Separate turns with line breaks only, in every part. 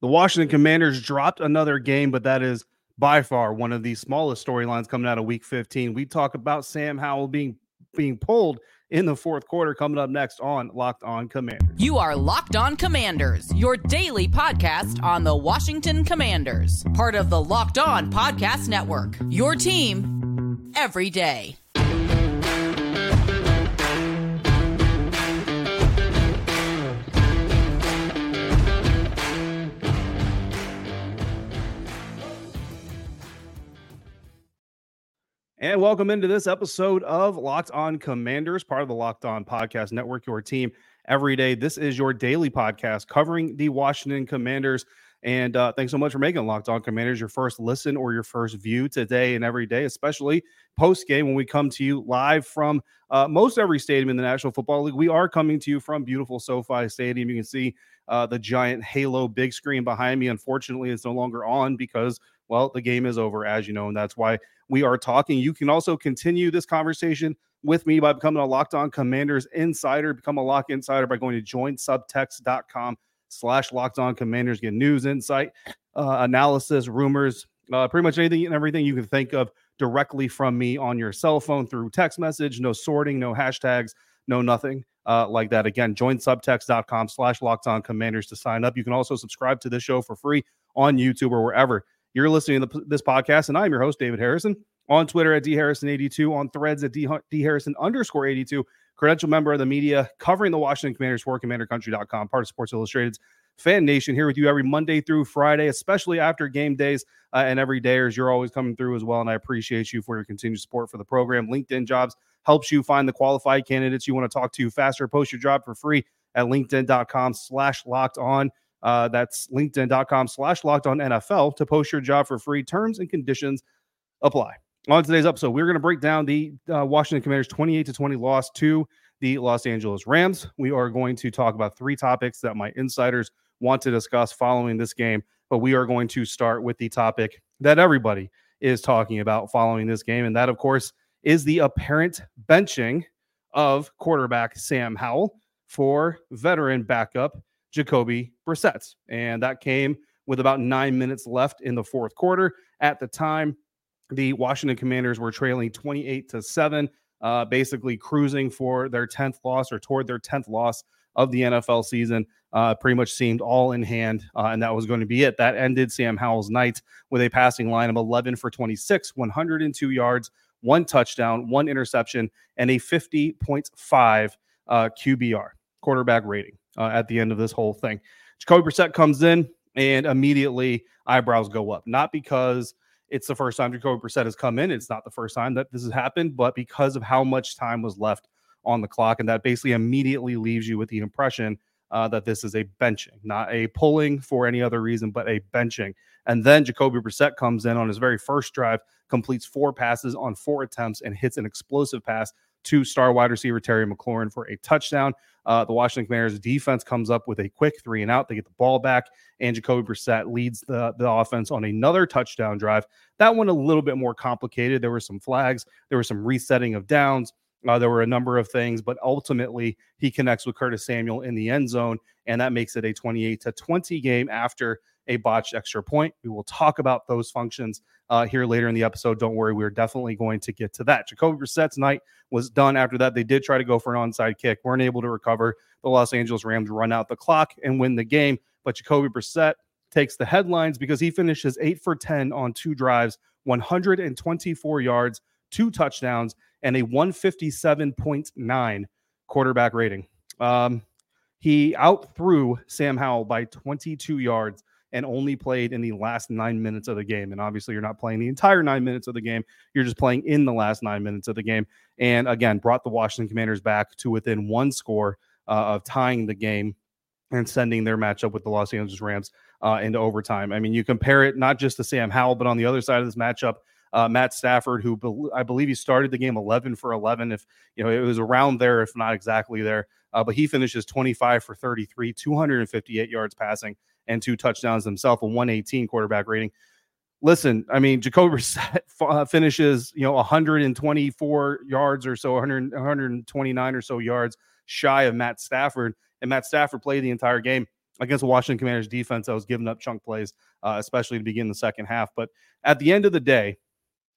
The Washington Commanders dropped another game, but that is by far one of the smallest storylines coming out of week 15. We talk about Sam Howell being being pulled in the fourth quarter coming up next on Locked On Commanders.
You are Locked On Commanders, your daily podcast on the Washington Commanders, part of the Locked On Podcast Network. Your team every day.
And welcome into this episode of Locked On Commanders, part of the Locked On Podcast Network, your team every day. This is your daily podcast covering the Washington Commanders. And uh, thanks so much for making Locked On Commanders your first listen or your first view today and every day, especially post game when we come to you live from uh, most every stadium in the National Football League. We are coming to you from beautiful SoFi Stadium. You can see uh, the giant Halo big screen behind me. Unfortunately, it's no longer on because, well, the game is over, as you know, and that's why we are talking. You can also continue this conversation with me by becoming a Locked On Commanders insider. Become a Lock Insider by going to joinsubtext.com slash Locked On Commanders. Get news, insight, uh, analysis, rumors, uh, pretty much anything and everything you can think of directly from me on your cell phone through text message. No sorting, no hashtags, no nothing. Uh, like that. Again, join subtext.com slash locked on commanders to sign up. You can also subscribe to this show for free on YouTube or wherever you're listening to this podcast, and I'm your host, David Harrison, on Twitter at dharrison82, on threads at dharrison underscore 82, credential member of the media covering the Washington Commanders for commandercountry.com, part of Sports Illustrated's Fan Nation, here with you every Monday through Friday, especially after game days uh, and every day as you're always coming through as well. And I appreciate you for your continued support for the program. LinkedIn Jobs helps you find the qualified candidates you want to talk to faster. Post your job for free at linkedin.com slash locked on. Uh, that's linkedin.com slash locked on NFL to post your job for free. Terms and conditions apply. On today's episode, we're going to break down the uh, Washington Commanders 28 to 20 loss to the Los Angeles Rams. We are going to talk about three topics that my insiders want to discuss following this game, but we are going to start with the topic that everybody is talking about following this game. And that, of course, is the apparent benching of quarterback Sam Howell for veteran backup Jacoby Brissett. And that came with about nine minutes left in the fourth quarter. At the time, the Washington Commanders were trailing 28 to 7, uh, basically cruising for their 10th loss or toward their 10th loss of the NFL season. Uh, pretty much seemed all in hand, uh, and that was going to be it. That ended Sam Howell's night with a passing line of 11 for 26, 102 yards, one touchdown, one interception, and a 50.5 uh, QBR quarterback rating uh, at the end of this whole thing. Jacoby Brissett comes in and immediately eyebrows go up, not because it's the first time Jacoby Brissett has come in. It's not the first time that this has happened, but because of how much time was left on the clock. And that basically immediately leaves you with the impression uh, that this is a benching, not a pulling for any other reason, but a benching. And then Jacoby Brissett comes in on his very first drive, completes four passes on four attempts, and hits an explosive pass to star wide receiver Terry McLaurin for a touchdown. Uh, the Washington Commanders defense comes up with a quick three and out. They get the ball back, and Jacoby Brissett leads the, the offense on another touchdown drive. That one a little bit more complicated. There were some flags, there was some resetting of downs. Uh, there were a number of things, but ultimately he connects with Curtis Samuel in the end zone, and that makes it a 28 to 20 game after a botched extra point. We will talk about those functions uh, here later in the episode. Don't worry, we're definitely going to get to that. Jacoby Brissett's night was done after that. They did try to go for an onside kick, weren't able to recover. The Los Angeles Rams run out the clock and win the game. But Jacoby Brissett takes the headlines because he finishes eight for 10 on two drives, 124 yards, two touchdowns, and a 157.9 quarterback rating. Um, he outthrew Sam Howell by 22 yards and only played in the last nine minutes of the game. And obviously, you're not playing the entire nine minutes of the game. You're just playing in the last nine minutes of the game. And again, brought the Washington Commanders back to within one score uh, of tying the game and sending their matchup with the Los Angeles Rams uh, into overtime. I mean, you compare it not just to Sam Howell, but on the other side of this matchup, uh, Matt Stafford, who be- I believe he started the game 11 for 11. If you know, it was around there, if not exactly there. Uh, but he finishes 25 for 33, 258 yards passing, and two touchdowns himself, a 118 quarterback rating. Listen, I mean, Jacoby finishes, you know, 124 yards or so, 100, 129 or so yards shy of Matt Stafford. And Matt Stafford played the entire game against the Washington Commanders defense that was giving up chunk plays, uh, especially to begin the second half. But at the end of the day,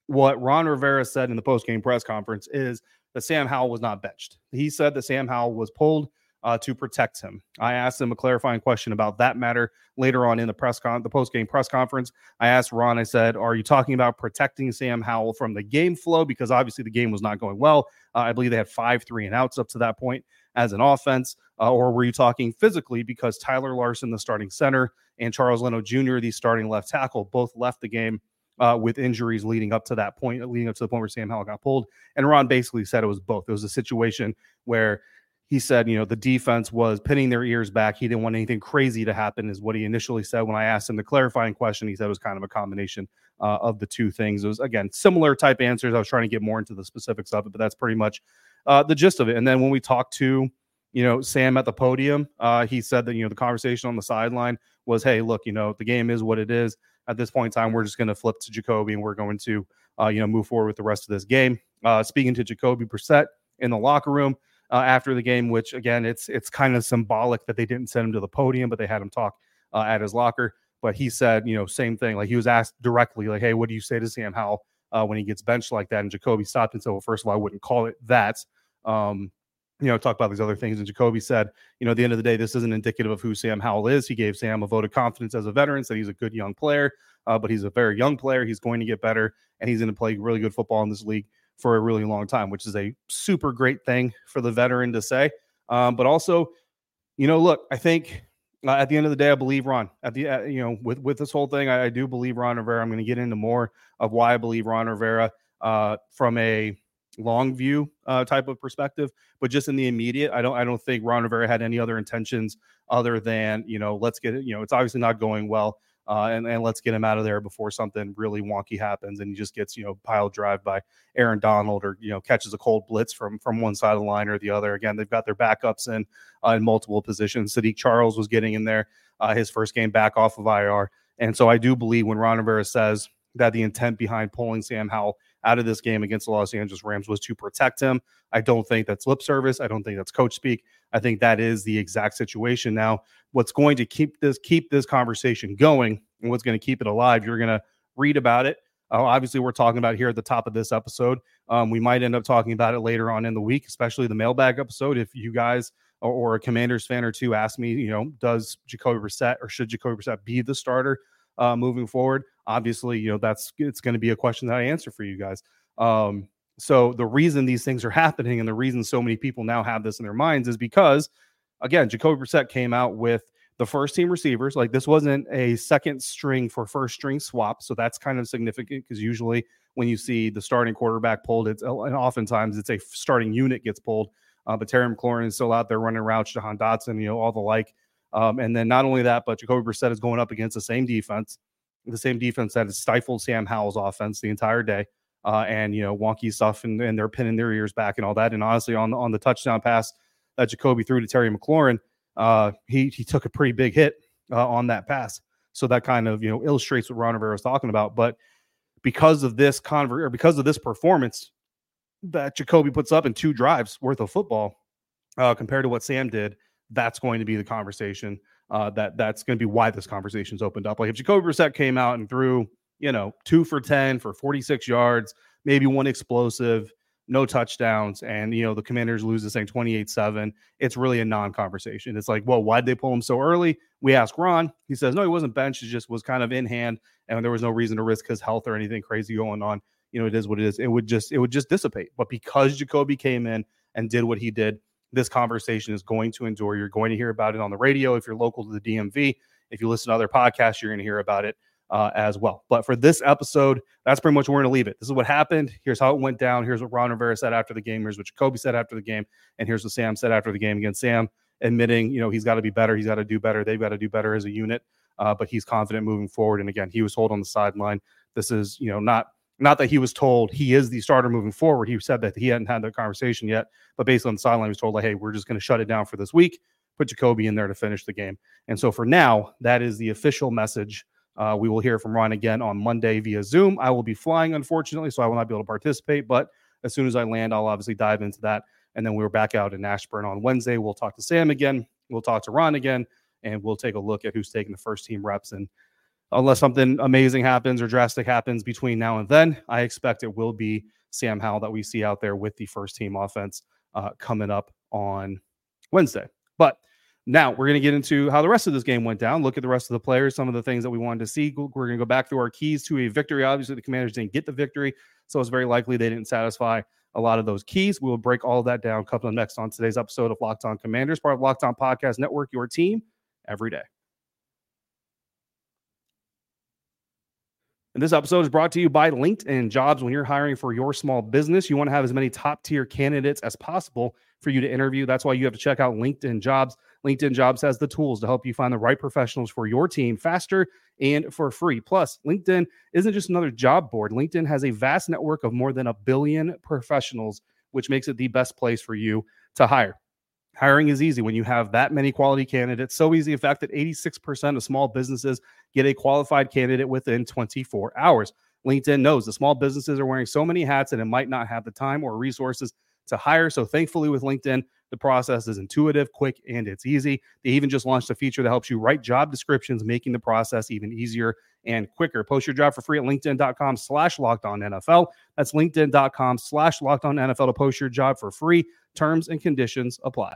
what Ron Rivera said in the post-game press conference is that Sam Howell was not benched. He said that Sam Howell was pulled uh, to protect him. I asked him a clarifying question about that matter later on in the press con the post-game press conference. I asked Ron, I said, Are you talking about protecting Sam Howell from the game flow? Because obviously the game was not going well. Uh, I believe they had five three and outs up to that point as an offense. Uh, or were you talking physically because Tyler Larsen, the starting center, and Charles Leno Jr., the starting left tackle, both left the game uh, with injuries leading up to that point, leading up to the point where Sam Howell got pulled. And Ron basically said it was both. It was a situation where he said, you know, the defense was pinning their ears back. He didn't want anything crazy to happen, is what he initially said. When I asked him the clarifying question, he said it was kind of a combination uh, of the two things. It was, again, similar type answers. I was trying to get more into the specifics of it, but that's pretty much uh, the gist of it. And then when we talked to, you know, Sam at the podium, uh, he said that, you know, the conversation on the sideline was, hey, look, you know, the game is what it is at this point in time, we're just going to flip to Jacoby and we're going to, uh, you know, move forward with the rest of this game. Uh, speaking to Jacoby Brissett in the locker room uh, after the game, which again, it's it's kind of symbolic that they didn't send him to the podium, but they had him talk uh, at his locker. But he said, you know, same thing. Like he was asked directly, like, "Hey, what do you say to Sam Howell uh, when he gets benched like that?" And Jacoby stopped and said, "Well, first of all, I wouldn't call it that." Um, you know, talk about these other things. And Jacoby said, you know, at the end of the day, this isn't indicative of who Sam Howell is. He gave Sam a vote of confidence as a veteran, said he's a good young player, uh, but he's a very young player. He's going to get better, and he's going to play really good football in this league for a really long time, which is a super great thing for the veteran to say. Um, but also, you know, look, I think uh, at the end of the day, I believe Ron. At the uh, you know, with with this whole thing, I, I do believe Ron Rivera. I'm going to get into more of why I believe Ron Rivera uh, from a long view uh, type of perspective, but just in the immediate, I don't I don't think Ron Rivera had any other intentions other than you know let's get it. You know, it's obviously not going well, uh, and and let's get him out of there before something really wonky happens, and he just gets you know pile drive by Aaron Donald or you know catches a cold blitz from from one side of the line or the other. Again, they've got their backups in uh, in multiple positions. Saahdiq Charles was getting in there uh, his first game back off of IR, and so I do believe when Ron Rivera says that the intent behind pulling Sam Howell out of this game against the Los Angeles Rams was to protect him. I don't think that's lip service. I don't think that's coach speak. I think that is the exact situation. Now, what's going to keep this keep this conversation going and what's going to keep it alive, you're going to read about it. Uh, obviously, we're talking about here at the top of this episode. Um, we might end up talking about it later on in the week, especially the mailbag episode. If you guys or, or a Commanders fan or two ask me, you know, does Jacoby Brissett or should Jacoby Brissett be the starter uh, moving forward? Obviously, you know, that's it's going to be a question that I answer for you guys. Um, so the reason these things are happening and the reason so many people now have this in their minds is because, again, Jacoby Brissett came out with the first team receivers. Like this wasn't a second string for first string swap, so that's kind of significant because usually when you see the starting quarterback pulled, it's and oftentimes it's a starting unit gets pulled. Uh, but Terry McLaurin is still out there running routes, Jahan Dotson, you know, all the like. Um, and then not only that, but Jacoby Brissett is going up against the same defense the same defense that has stifled Sam Howell's offense the entire day. Uh, and you know wonky stuff, and, and they're pinning their ears back and all that. And honestly, on on the touchdown pass that Jacoby threw to Terry McLaurin, uh, he he took a pretty big hit uh, on that pass. So that kind of you know illustrates what Ron Rivera was talking about. But because of this convert or because of this performance that Jacoby puts up in two drives worth of football, uh, compared to what Sam did, that's going to be the conversation uh, that that's going to be why this conversation's opened up. Like if Jacoby Brissett came out and threw, you know, two for 10 for 46 yards, maybe one explosive, no touchdowns, and, you know, the commanders lose this thing 28 7, it's really a non conversation. It's like, well, why'd they pull him so early? We ask Ron. He says, no, he wasn't benched. It just was kind of in hand, and there was no reason to risk his health or anything crazy going on. You know, it is what it is. It would just, it would just dissipate. But because Jacoby came in and did what he did, this conversation is going to endure. You're going to hear about it on the radio if you're local to the DMV. If you listen to other podcasts, you're going to hear about it uh, as well. But for this episode, that's pretty much where we're going to leave it. This is what happened. Here's how it went down. Here's what Ron Rivera said after the game. Here's what Jacoby said after the game. And here's what Sam said after the game. Again, Sam, admitting, you know, he's got to be better. He's got to do better. They've got to do better as a unit. Uh, but he's confident moving forward. And again, he was told on the sideline, this is, you know, not not that he was told he is the starter moving forward. He said that he hadn't had that conversation yet, but based on the sideline, he was told like, hey, we're just going to shut it down for this week. Put Jacoby in there to finish the game. And so for now, that is the official message. Uh, we will hear from Ron again on Monday via Zoom. I will be flying, unfortunately, so I will not be able to participate. But as soon as I land, I'll obviously dive into that. And then we are back out in Ashburn on Wednesday. We'll talk to Sam again. We'll talk to Ron again, and we'll take a look at who's taking the first team reps. And unless something amazing happens or drastic happens between now and then, I expect it will be Sam Howell that we see out there with the first team offense uh, coming up on Wednesday. But now we're going to get into how the rest of this game went down. Look at the rest of the players, some of the things that we wanted to see. We're going to go back through our keys to a victory. Obviously, the Commanders didn't get the victory, so it's very likely they didn't satisfy a lot of those keys. We will break all that down coming up next on today's episode of Locked On Commanders, part of Locked On Podcast Network, your team every day. And this episode is brought to you by LinkedIn Jobs. When you're hiring for your small business, you want to have as many top tier candidates as possible for you to interview. That's why you have to check out LinkedIn Jobs. LinkedIn Jobs has the tools to help you find the right professionals for your team faster and for free. Plus, LinkedIn isn't just another job board. LinkedIn has a vast network of more than a billion professionals, which makes it the best place for you to hire. Hiring is easy when you have that many quality candidates. So easy, in fact, that 86% of small businesses get a qualified candidate within 24 hours. LinkedIn knows the small businesses are wearing so many hats and it might not have the time or resources to hire. So thankfully, with LinkedIn, the process is intuitive, quick, and it's easy. They even just launched a feature that helps you write job descriptions, making the process even easier and quicker. Post your job for free at LinkedIn.com slash locked on NFL. That's LinkedIn.com slash locked on NFL to post your job for free. Terms and conditions apply.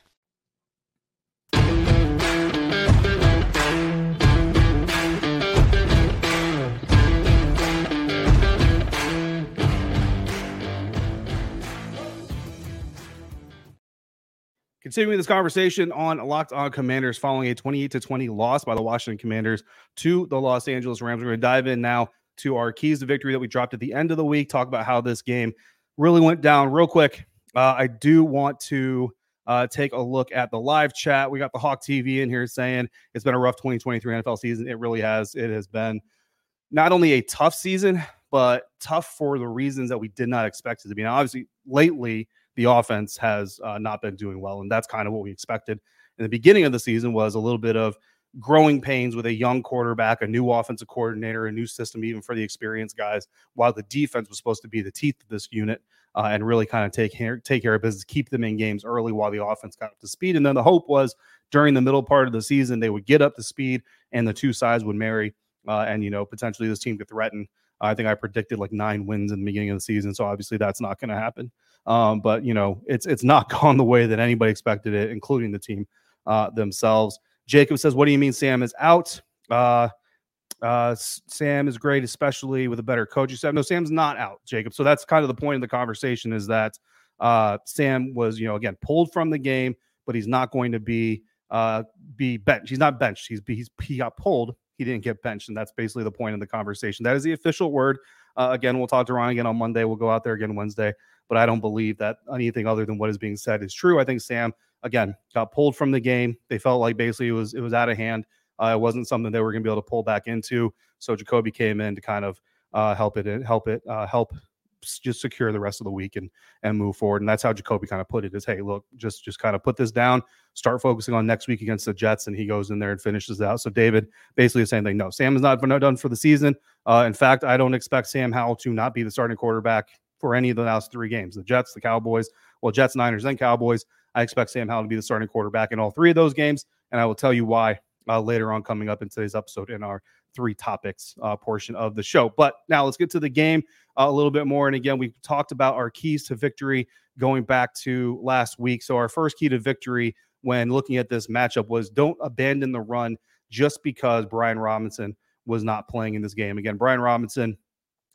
Continuing this conversation on Locked On Commanders following a 28 to 20 loss by the Washington Commanders to the Los Angeles Rams. We're going to dive in now to our keys to victory that we dropped at the end of the week. Talk about how this game really went down real quick. Uh, I do want to uh, take a look at the live chat. We got the Hawk TV in here saying it's been a rough 2023 NFL season. It really has. It has been not only a tough season, but tough for the reasons that we did not expect it to be. Now, obviously, lately the offense has uh, not been doing well, and that's kind of what we expected. In the beginning of the season was a little bit of growing pains with a young quarterback, a new offensive coordinator, a new system, even for the experienced guys, while the defense was supposed to be the teeth of this unit uh, and really kind of take care, take care of business, keep them in games early while the offense got up to speed. And then the hope was during the middle part of the season, they would get up to speed and the two sides would marry. Uh, and, you know, potentially this team could threaten. I think I predicted like nine wins in the beginning of the season. So obviously that's not going to happen. Um, but, you know, it's, it's not gone the way that anybody expected it, including the team uh, themselves. Jacob says, What do you mean Sam is out? Uh, uh, Sam is great, especially with a better coach. You said, No, Sam's not out, Jacob. So that's kind of the point of the conversation is that uh, Sam was, you know, again, pulled from the game, but he's not going to be uh, be benched. He's not benched. He's, he's he got pulled. He didn't get benched, and that's basically the point of the conversation. That is the official word. Uh, again, we'll talk to Ron again on Monday. We'll go out there again Wednesday, but I don't believe that anything other than what is being said is true. I think Sam again got pulled from the game. They felt like basically it was it was out of hand. Uh, it wasn't something they were going to be able to pull back into. So Jacoby came in to kind of uh, help it help it uh, help just secure the rest of the week and and move forward. And that's how Jacoby kind of put it: is hey, look, just just kind of put this down, start focusing on next week against the Jets, and he goes in there and finishes out. So David basically the same thing. No, Sam is not, done for the season. Uh, in fact, I don't expect Sam Howell to not be the starting quarterback for any of the last three games: the Jets, the Cowboys, well, Jets, Niners, then Cowboys. I expect Sam Howell to be the starting quarterback in all three of those games, and I will tell you why uh, later on coming up in today's episode in our three topics uh, portion of the show. But now let's get to the game uh, a little bit more. And again, we talked about our keys to victory going back to last week. So our first key to victory when looking at this matchup was don't abandon the run just because Brian Robinson was not playing in this game. Again, Brian Robinson,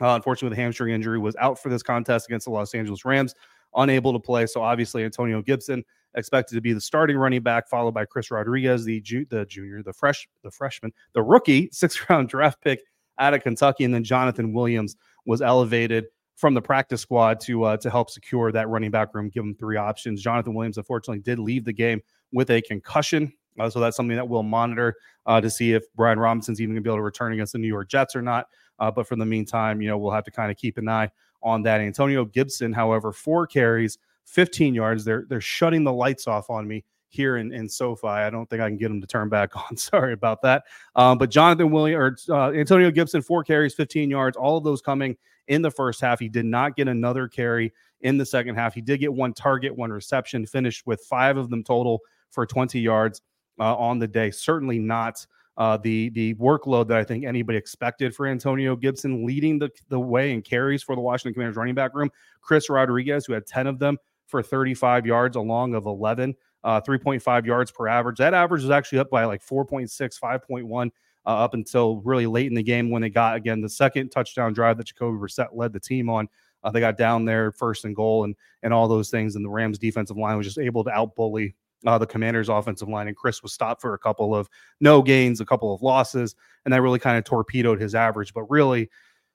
uh, unfortunately with a hamstring injury, was out for this contest against the Los Angeles Rams, unable to play. So obviously Antonio Gibson expected to be the starting running back, followed by Chris Rodriguez, the ju- the junior, the fresh, the freshman, the rookie, sixth round draft pick out of Kentucky, and then Jonathan Williams was elevated from the practice squad to uh, to help secure that running back room, give him three options. Jonathan Williams unfortunately did leave the game with a concussion. Uh, so that's something that we'll monitor uh, to see if Brian Robinson's even going to be able to return against the New York Jets or not. Uh, but for the meantime, you know, we'll have to kind of keep an eye on that. Antonio Gibson, however, four carries, 15 yards. They're they're shutting the lights off on me here in, in SoFi. I don't think I can get them to turn back on. Sorry about that. Um, but Jonathan Williams or uh, Antonio Gibson, four carries, 15 yards, all of those coming in the first half. He did not get another carry in the second half. He did get one target, one reception, finished with five of them total for 20 yards uh, on the day. Certainly not uh, the the workload that I think anybody expected for Antonio Gibson, leading the, the way in carries for the Washington Commanders running back room. Chris Rodriguez, who had 10 of them for 35 yards, along of 11, uh, 3.5 yards per average. That average was actually up by like 4.6, 5.1. Uh, up until really late in the game when they got again the second touchdown drive that Jacoby Brissett led the team on. Uh, they got down there first and goal and and all those things, and the Rams defensive line was just able to outbully uh, the Commanders' offensive line, and Chris was stopped for a couple of no gains, a couple of losses, and that really kind of torpedoed his average. But really,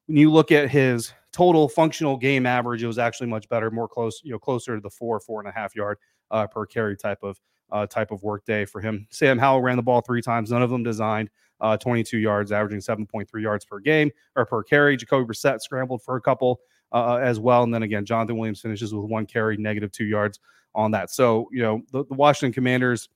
when you look at his total functional game average, it was actually much better, more close, you know, closer to the four, four and a half yard uh, per carry type of uh, type of work day for him. Sam Howell ran the ball three times, none of them designed. Uh, 22 yards, averaging 7.3 yards per game or per carry. Jacoby Brissett scrambled for a couple uh, as well, and then again, Jonathan Williams finishes with one carry, negative two yards on that. So, you know, the, the Washington Commanders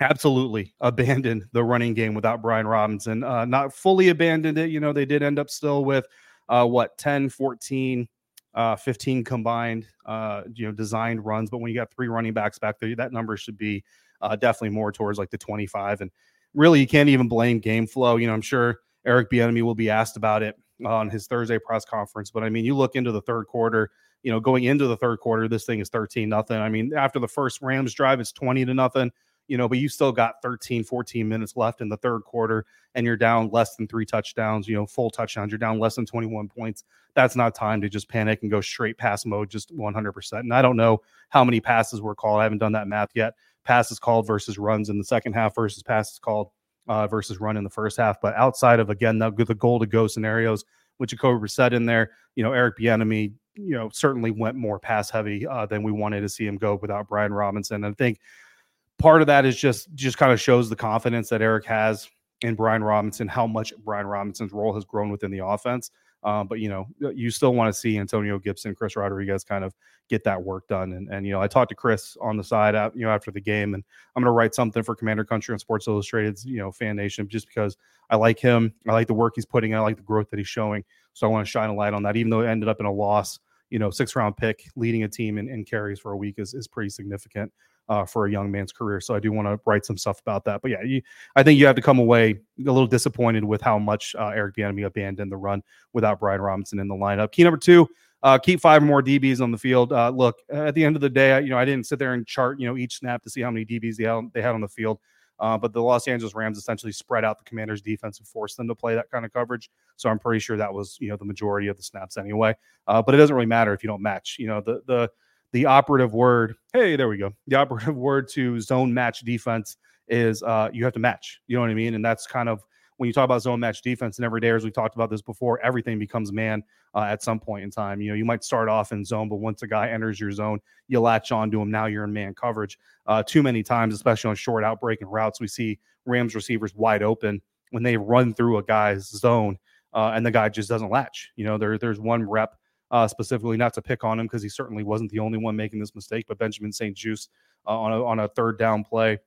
absolutely abandoned the running game without Brian Robinson. Uh, not fully abandoned it. You know, they did end up still with uh, what 10, 14, uh, 15 combined, uh, you know, designed runs. But when you got three running backs back there, that number should be uh, definitely more towards like the 25. And really, you can't even blame game flow. You know, I'm sure Eric Bieniemy will be asked about it on his Thursday press conference. But I mean, you look into the third quarter you know, going into the third quarter, this thing is 13 nothing. I mean, after the first Rams drive, it's 20 to nothing, you know, but you still got 13, 14 minutes left in the third quarter and you're down less than three touchdowns, you know, full touchdowns. You're down less than 21 points. That's not time to just panic and go straight pass mode, just 100%. And I don't know how many passes were called. I haven't done that math yet. Passes called versus runs in the second half versus passes called uh, versus run in the first half. But outside of, again, the, the goal to go scenarios, which Jacoby Brissett in there, you know, Eric Bieniemy you know, certainly went more pass heavy uh, than we wanted to see him go without Brian Robinson. And I think part of that is just just kind of shows the confidence that Eric has in Brian Robinson, how much Brian Robinson's role has grown within the offense. Um, but you know, you still want to see Antonio Gibson, Chris Rodriguez kind of get that work done. And and you know, I talked to Chris on the side, you know, after the game, and I'm going to write something for Commander Country on Sports Illustrated's you know fan nation just because I like him, I like the work he's putting, in, I like the growth that he's showing. So I want to shine a light on that, even though it ended up in a loss you know, six round pick leading a team in, in carries for a week is, is pretty significant uh, for a young man's career. So I do want to write some stuff about that. But yeah, you, I think you have to come away a little disappointed with how much uh, Eric Bieniemy abandoned the run without Brian Robinson in the lineup. Key number two, uh, keep five more DBs on the field. Uh, look, at the end of the day, you know, I didn't sit there and chart, you know, each snap to see how many DBs they had, they had on the field. Uh, but the Los Angeles Rams essentially spread out the Commanders' defense and forced them to play that kind of coverage. So I'm pretty sure that was you know the majority of the snaps anyway. Uh, but it doesn't really matter if you don't match. You know the the the operative word. Hey, there we go. The operative word to zone match defense is uh, you have to match. You know what I mean? And that's kind of when you talk about zone match defense and every day, as we talked about this before, everything becomes man uh, at some point in time. You know, you might start off in zone, but once a guy enters your zone, you latch on to him. Now you're in man coverage. Uh, too many times, especially on short outbreak and routes, we see Rams receivers wide open when they run through a guy's zone uh, and the guy just doesn't latch. You know, there, there's one rep uh, specifically, not to pick on him because he certainly wasn't the only one making this mistake, but Benjamin St-Juste uh, on a on a third down play.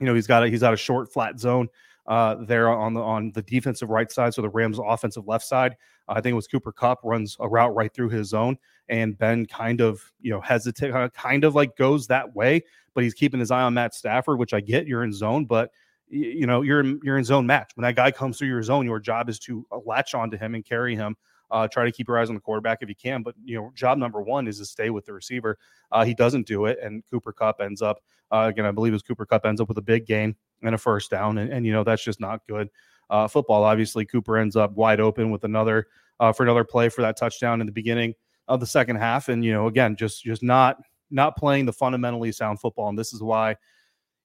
You know, he's got a he's got a short flat zone uh, there on the on the defensive right side, so the Rams' offensive left side. Uh, I think it was Cooper Kupp runs a route right through his zone, and Ben kind of you know hesitate, kind of like goes that way, but he's keeping his eye on Matt Stafford, which I get. You're in zone, but you know you're in, you're in zone match. When that guy comes through your zone, your job is to uh, latch onto him and carry him. Uh, try to keep your eyes on the quarterback if you can, but you know job number one is to stay with the receiver. Uh, he doesn't do it, and Cooper Kupp ends up uh, again. I believe it Cooper Kupp ends up with a big gain and a first down, and, and you know that's just not good uh, football. Obviously, Cooper ends up wide open with another uh, for another play for that touchdown in the beginning of the second half, and you know again just just not not playing the fundamentally sound football, and this is why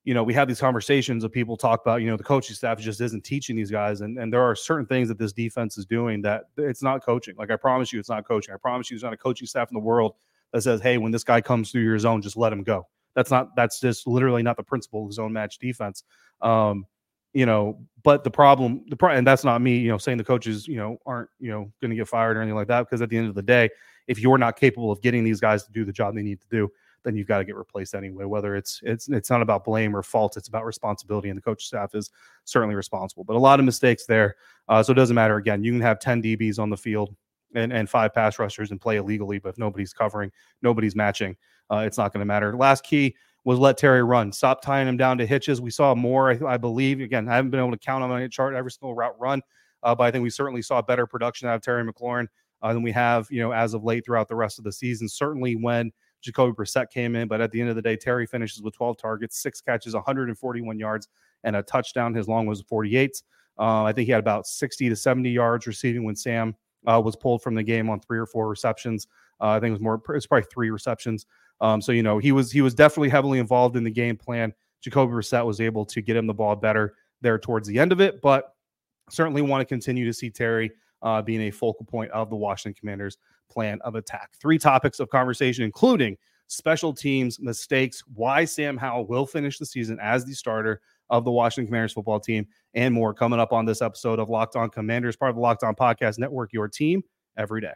you know, we have these conversations of people talk about, you know, the coaching staff just isn't teaching these guys. And, and there are certain things that this defense is doing that it's not coaching. Like I promise you, it's not coaching. I promise you, there's not a coaching staff in the world that says, hey, when this guy comes through your zone, just let him go. That's not, that's just literally not the principle of zone match defense. Um, you know, but the problem, the problem, and that's not me, you know, saying the coaches, you know, aren't, you know, going to get fired or anything like that. Because at the end of the day, if you're not capable of getting these guys to do the job they need to do, then you've got to get replaced anyway. Whether it's it's it's not about blame or fault, it's about responsibility, and the coach staff is certainly responsible. But a lot of mistakes there, uh, so it doesn't matter. Again, you can have ten DBs on the field and and five pass rushers and play illegally, but if nobody's covering, nobody's matching, uh, it's not going to matter. Last key was let Terry run. Stop tying him down to hitches. We saw more, I, I believe. Again, I haven't been able to count on my chart every single route run, uh, but I think we certainly saw better production out of Terry McLaurin uh, than we have, you know, as of late throughout the rest of the season. Certainly when Jacoby Brissett came in, but at the end of the day, Terry finishes with 12 targets, six catches, 141 yards, and a touchdown. His long was 48. Uh, I think he had about 60 to 70 yards receiving when Sam uh, was pulled from the game on three or four receptions. Uh, I think it was more. It's probably three receptions. Um, so you know he was he was definitely heavily involved in the game plan. Jacoby Brissett was able to get him the ball better there towards the end of it, but certainly want to continue to see Terry uh, being a focal point of the Washington Commanders plan of attack. Three topics of conversation, including special teams mistakes, why Sam Howell will finish the season as the starter of the Washington Commanders football team, and more coming up on this episode of Locked On Commanders, part of the Locked On Podcast Network, your team every day.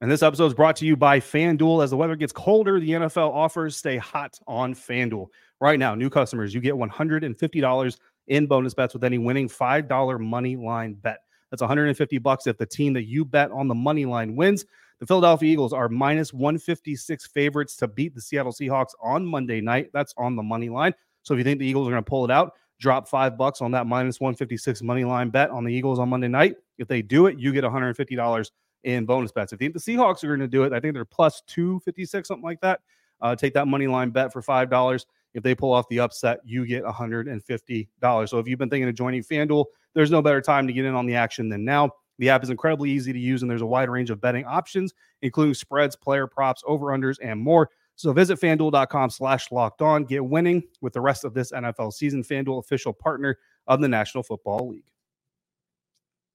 And this episode is brought to you by FanDuel. As the weather gets colder, the NFL offers stay hot on FanDuel. Right now, new customers, you get $150 in bonus bets with any winning $5 money line bet. That's 150 bucks if the team that you bet on the money line wins. The Philadelphia Eagles are minus 156 favorites to beat the Seattle Seahawks on Monday night. That's on the money line. So if you think the Eagles are going to pull it out, drop five bucks on that minus 156 money line bet on the Eagles on Monday night. If they do it, you get $150 in bonus bets. If you think the Seahawks are going to do it, I think they're plus 256, something like that. Uh, take that money line bet for $5. If they pull off the upset, you get $150. So if you've been thinking of joining FanDuel, there's no better time to get in on the action than now. The app is incredibly easy to use, and there's a wide range of betting options, including spreads, player props, over-unders, and more. So visit fanduel.com slash locked on. Get winning with the rest of this NFL season. FanDuel, official partner of the National Football League.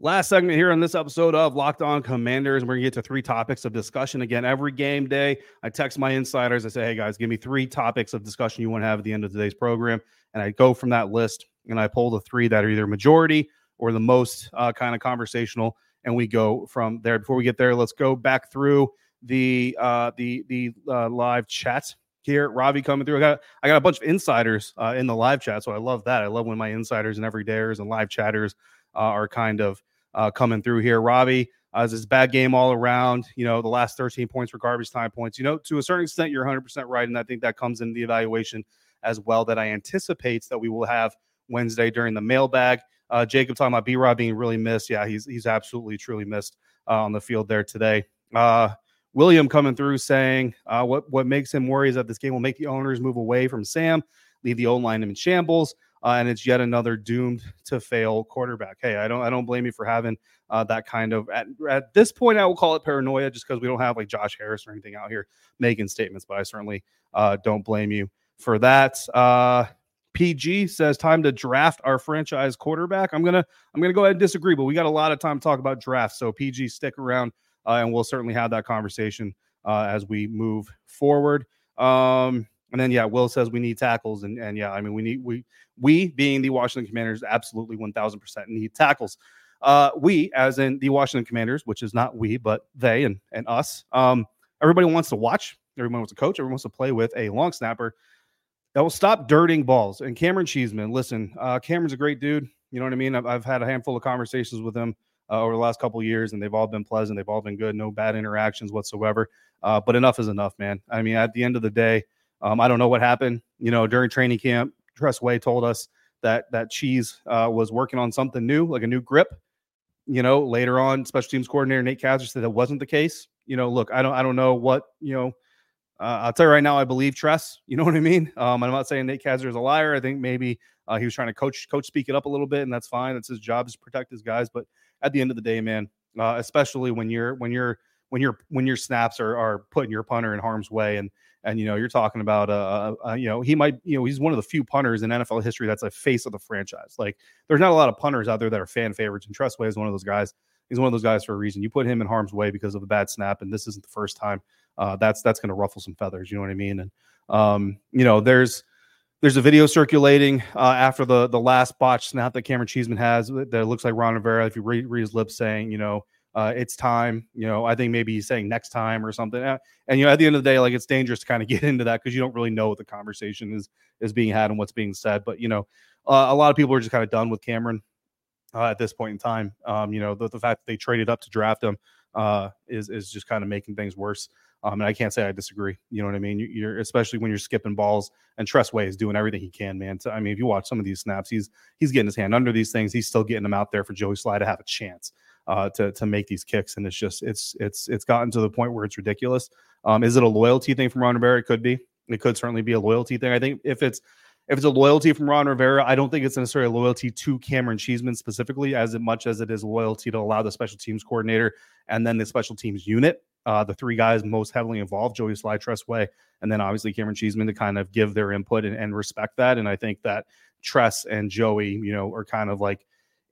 Last segment here on this episode of Locked On Commanders. We're going to get to three topics of discussion. Again, every game day, I text my insiders. I say, hey, guys, give me three topics of discussion you want to have at the end of today's program. And I go from that list and I pull the three that are either majority or the most uh, kind of conversational. And we go from there. Before we get there, let's go back through the uh, the the uh, live chat here. Robbie coming through. I got I got a bunch of insiders uh, in the live chat, so I love that. I love when my insiders and everydayers and live chatters uh, are kind of uh, coming through here. Robbie, uh, it's bad game all around. You know, the last 13 points were garbage time points. You know, to a certain extent, you're 100% right. And I think that comes in the evaluation as well that I anticipate that we will have Wednesday during the mailbag. Uh, Jacob talking about B Rob being really missed. Yeah, he's he's absolutely truly missed uh, on the field there today. Uh, William coming through saying uh, what what makes him worry is that this game will make the owners move away from Sam, leave the O line in shambles. Uh, and it's yet another doomed to fail quarterback. Hey, I don't I don't blame you for having uh, that kind of at, at this point I will call it paranoia just because we don't have like Josh Harris or anything out here making statements, but I certainly uh, don't blame you for that. Uh, PG says time to draft our franchise quarterback. I'm gonna I'm gonna go ahead and disagree, but we got a lot of time to talk about draft. So PG, stick around, uh, and we'll certainly have that conversation uh, as we move forward. Um, and then yeah, Will says we need tackles, and and yeah, I mean we need we we being the Washington Commanders absolutely one thousand percent need tackles. Uh, we, as in the Washington Commanders, which is not we, but they and and us. Um, everybody wants to watch. Everyone wants to coach. Everyone wants to play with a long snapper that will stop dirting balls. And Cameron Cheeseman, listen, uh, Cameron's a great dude. You know what I mean? I've, I've had a handful of conversations with him uh, over the last couple years, and they've all been pleasant. They've all been good. No bad interactions whatsoever. Uh, but enough is enough, man. I mean, at the end of the day, um, I don't know what happened. You know, during training camp, Tress Way told us that that Cheese uh, was working on something new, like a new grip. You know, later on, special teams coordinator Nate Kaczor said that wasn't the case. You know, look, I don't, I don't know what you know uh, I'll tell you right now, I believe Tress. You know what I mean? Um, I'm not saying Nate Kaczor is a liar. I think maybe uh, he was trying to coach coach speak it up a little bit, and that's fine. It's his job to protect his guys. But at the end of the day, man, uh, especially when you're when you're when you're when your snaps are are putting your punter in harm's way, and and you know you're talking about uh, uh, you know he might you know he's one of the few punters in NFL history that's a face of the franchise. Like there's not a lot of punters out there that are fan favorites, and Tress Way is one of those guys. He's one of those guys for a reason. You put him in harm's way because of a bad snap, and this isn't the first time uh, that's that's going to ruffle some feathers. You know what I mean? And um, you know, there's there's a video circulating uh, after the the last botch snap that Cameron Cheeseman has that looks like Ron Rivera. If you read, read his lips saying, you know, uh, it's time. You know, I think maybe he's saying next time or something. Uh, and you know, at the end of the day, like it's dangerous to kind of get into that because you don't really know what the conversation is is being had and what's being said. But you know, uh, a lot of people are just kind of done with Cameron uh, at this point in time. Um, you know, the, the fact that they traded up to draft him uh, is is just kind of making things worse. Um, and I can't say I disagree. You know what I mean? You, are especially when you're skipping balls, and Tress Way is doing everything he can, man. So I mean, if you watch some of these snaps, he's he's getting his hand under these things. He's still getting them out there for Joey Slye to have a chance uh, to to make these kicks, and it's just it's it's it's gotten to the point where it's ridiculous. Um, is it a loyalty thing from Ron Rivera? It could be. It could certainly be a loyalty thing. I think if it's if it's a loyalty from Ron Rivera, I don't think it's necessarily a loyalty to Cameron Cheeseman specifically, as much as it is loyalty to allow the special teams coordinator and then the special teams unit uh, the three guys most heavily involved, Joey Slye, Tress Way, and then obviously Cameron Cheeseman to kind of give their input and, and respect that. And I think that Tress and Joey, you know, are kind of like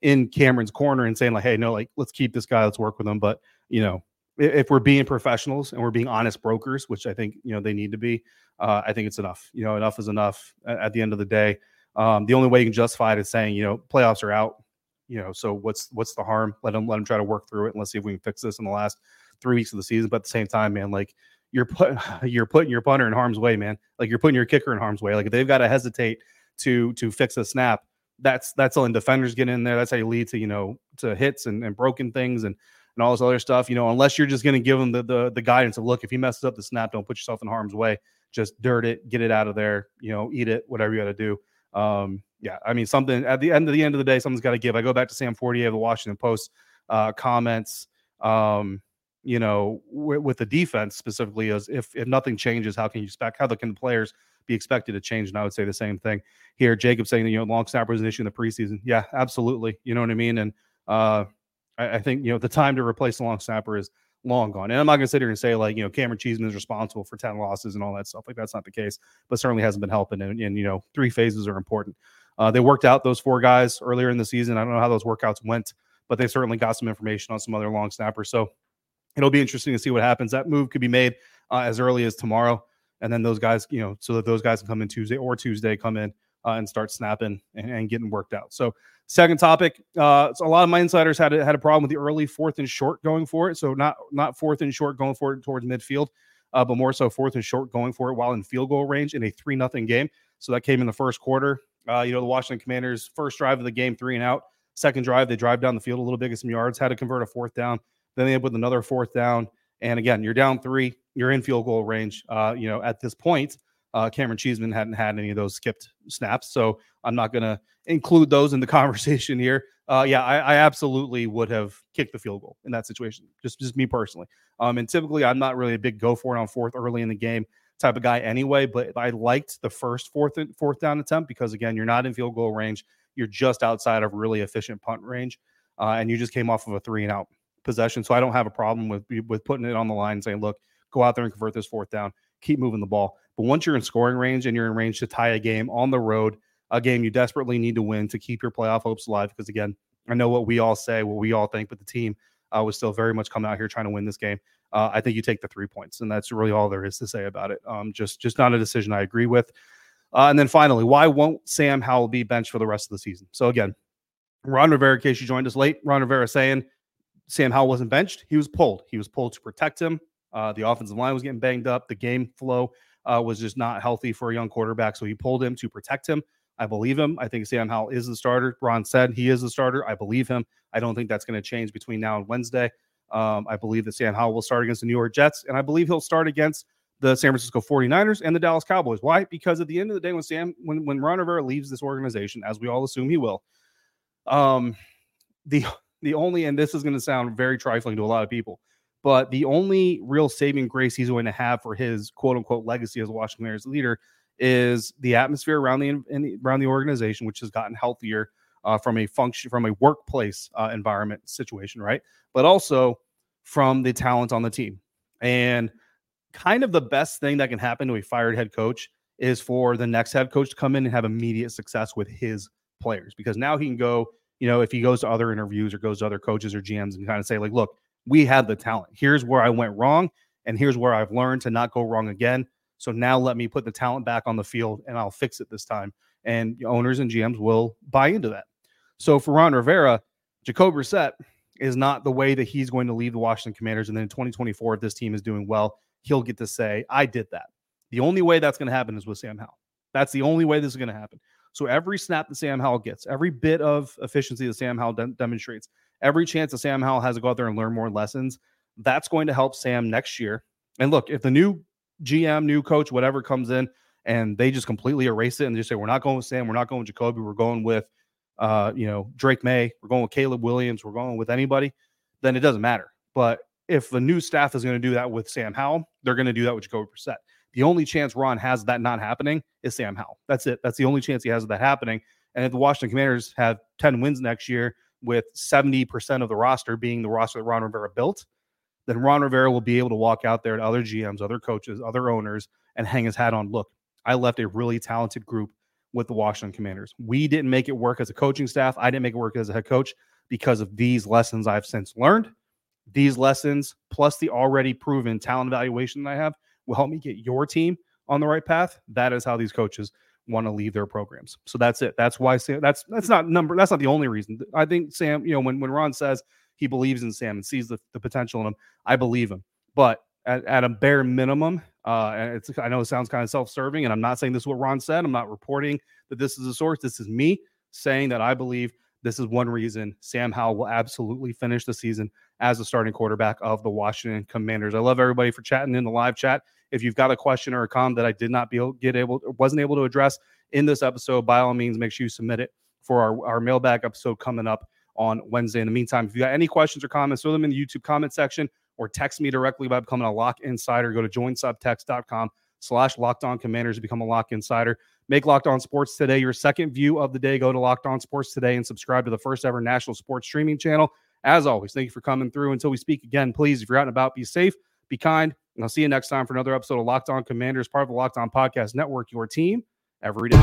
in Cameron's corner and saying like, hey, no, like let's keep this guy, let's work with him. But you know, if, if we're being professionals and we're being honest brokers, which I think you know they need to be, uh, I think it's enough. You know, enough is enough at, at the end of the day. Um, the only way you can justify it is saying, you know, playoffs are out. You know, so what's what's the harm? Let them let them try to work through it and let's see if we can fix this in the last three weeks of the season. But at the same time, man, like you're put you're putting your punter in harm's way, man. Like you're putting your kicker in harm's way. Like if they've got to hesitate to to fix a snap, that's that's letting defenders get in there. That's how you lead to you know to hits and, and broken things and and all this other stuff. You know, unless you're just going to give them the, the the guidance of look, if he messes up the snap, don't put yourself in harm's way. Just dirt it, get it out of there. You know, eat it, whatever you got to do. Um, yeah, I mean, something at the end of the end of the day, something's got to give. I go back to Sam Fortier of the Washington Post uh, comments. Um, you know, w- with the defense specifically, is if if nothing changes, how can you expect how can the players be expected to change? And I would say the same thing here. Jacob saying that you know long snapper is an issue in the preseason. Yeah, absolutely. You know what I mean? And uh, I, I, think you know the time to replace the long snapper is long gone. And I'm not going to sit here and say like you know Cameron Cheeseman is responsible for ten losses and all that stuff. Like that's not the case, but certainly hasn't been helping. And, and you know three phases are important. Uh, they worked out those four guys earlier in the season. I don't know how those workouts went, but they certainly got some information on some other long snappers. So it'll be interesting to see what happens. That move could be made uh, as early as tomorrow, and then those guys, you know, so that those guys can come in Tuesday or Tuesday, come in uh, and start snapping and, and, getting worked out. So, second topic, uh, so a lot of my insiders had a, had a problem with the early fourth and short going for it. So not not fourth and short going for it towards midfield, uh, but more so fourth and short going for it while in field goal range in a three nothing game. So that came in the first quarter. Uh, you know, the Washington Commanders' first drive of the game, three and out. Second drive, they drive down the field a little bit, get some yards, had to convert a fourth down. Then they end up with another fourth down. And again, you're down three, you're in field goal range. Uh, you know, at this point, uh, Cameron Cheeseman hadn't had any of those skipped snaps. So I'm not going to include those in the conversation here. Uh, yeah, I, I, absolutely would have kicked the field goal in that situation. Just, just me personally. Um, and typically, I'm not really a big go for it on fourth early in the game. type of guy anyway. But I liked the first fourth fourth down attempt because again, you're not in field goal range. You're just outside of really efficient punt range, uh, and you just came off of a three and out possession. So I don't have a problem with with putting it on the line and saying, look, go out there and convert this fourth down, keep moving the ball. But once you're in scoring range and you're in range to tie a game on the road, a game you desperately need to win to keep your playoff hopes alive. Because again, I know what we all say, what we all think, but the team uh, was still very much coming out here trying to win this game. Uh, I think you take the three points, and that's really all there is to say about it. Um, just just not a decision I agree with. Uh, and then finally, why won't Sam Howell be benched for the rest of the season? So again, Ron Rivera, in case you joined us late, Ron Rivera saying Sam Howell wasn't benched. He was pulled. He was pulled to protect him. Uh, the offensive line was getting banged up. The game flow uh, was just not healthy for a young quarterback. So he pulled him to protect him. I believe him. I think Sam Howell is the starter. Ron said he is the starter. I believe him. I don't think that's going to change between now and Wednesday. Um, I believe that Sam Howell will start against the New York Jets, and I believe he'll start against the San Francisco 49ers and the Dallas Cowboys. Why? Because at the end of the day, when Sam, when when Ron Rivera leaves this organization, as we all assume he will, um, the the only and this is going to sound very trifling to a lot of people, but the only real saving grace he's going to have for his quote unquote legacy as Washington Mariners leader is the atmosphere around the, in, around the organization, which has gotten healthier uh, from a function from a workplace uh, environment situation, right? But also from the talent on the team. And kind of the best thing that can happen to a fired head coach is for the next head coach to come in and have immediate success with his players because now he can go, you know, if he goes to other interviews or goes to other coaches or GMs and kind of say, like, look, we had the talent. Here's where I went wrong, and here's where I've learned to not go wrong again. So now let me put the talent back on the field and I'll fix it this time. And owners and GMs will buy into that. So for Ron Rivera, Jacob Brissett is not the way that he's going to leave the Washington Commanders. And then in 2024, if this team is doing well, he'll get to say, I did that. The only way that's going to happen is with Sam Howell. That's the only way this is going to happen. So every snap that Sam Howell gets, every bit of efficiency that Sam Howell de- demonstrates, every chance that Sam Howell has to go out there and learn more lessons, that's going to help Sam next year. And look, if the new GM, new coach, whatever comes in, and they just completely erase it and just say, we're not going with Sam, we're not going with Jacoby, we're going with, uh, you know, Drake Maye. we're going with Caleb Williams, we're going with anybody, then it doesn't matter. But if the new staff is going to do that with Sam Howell, they're going to do that with Jacoby Brissett. The only chance Ron has that not happening is Sam Howell. That's it. That's the only chance he has of that happening. And if the Washington Commanders have 10 wins next year with 70% of the roster being the roster that Ron Rivera built, then Ron Rivera will be able to walk out there to other GMs, other coaches, other owners, and hang his hat on. Look, I left a really talented group with the Washington Commanders. We didn't make it work as a coaching staff. I didn't make it work as a head coach because of these lessons I've since learned. These lessons, plus the already proven talent evaluation that I have, will help me get your team on the right path. That is how these coaches want to leave their programs. So that's it. That's why Sam, that's that's not number. That's not the only reason. I think Sam, you know, when when Ron says he believes in Sam and sees the, the potential in him. I believe him. But at, at a bare minimum, uh, and it's I know it sounds kind of self-serving, and I'm not saying this is what Ron said. I'm not reporting that this is a source. This is me saying that I believe this is one reason Sam Howell will absolutely finish the season as the starting quarterback of the Washington Commanders. I love everybody for chatting in the live chat. If you've got a question or a comment that I did not be able, get able wasn't able to address in this episode, by all means, make sure you submit it for our, our mailbag episode coming up on Wednesday. In the meantime, if you got any questions or comments, throw them in the YouTube comment section or text me directly by becoming a lock insider. Go to joinsubtext.com slash locked on commanders to become a lock insider. Make Locked On Sports Today your second view of the day. Go to Locked On Sports Today and subscribe to the first ever national sports streaming channel. As always, thank you for coming through. Until we speak again, please, if you're out and about, be safe, be kind, and I'll see you next time for another episode of Locked On Commanders, part of the Locked On Podcast Network, your team every day.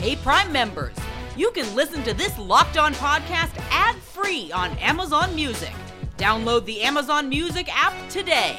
Hey, Prime members, you can listen to this locked on podcast ad free on Amazon Music. Download the Amazon Music app today.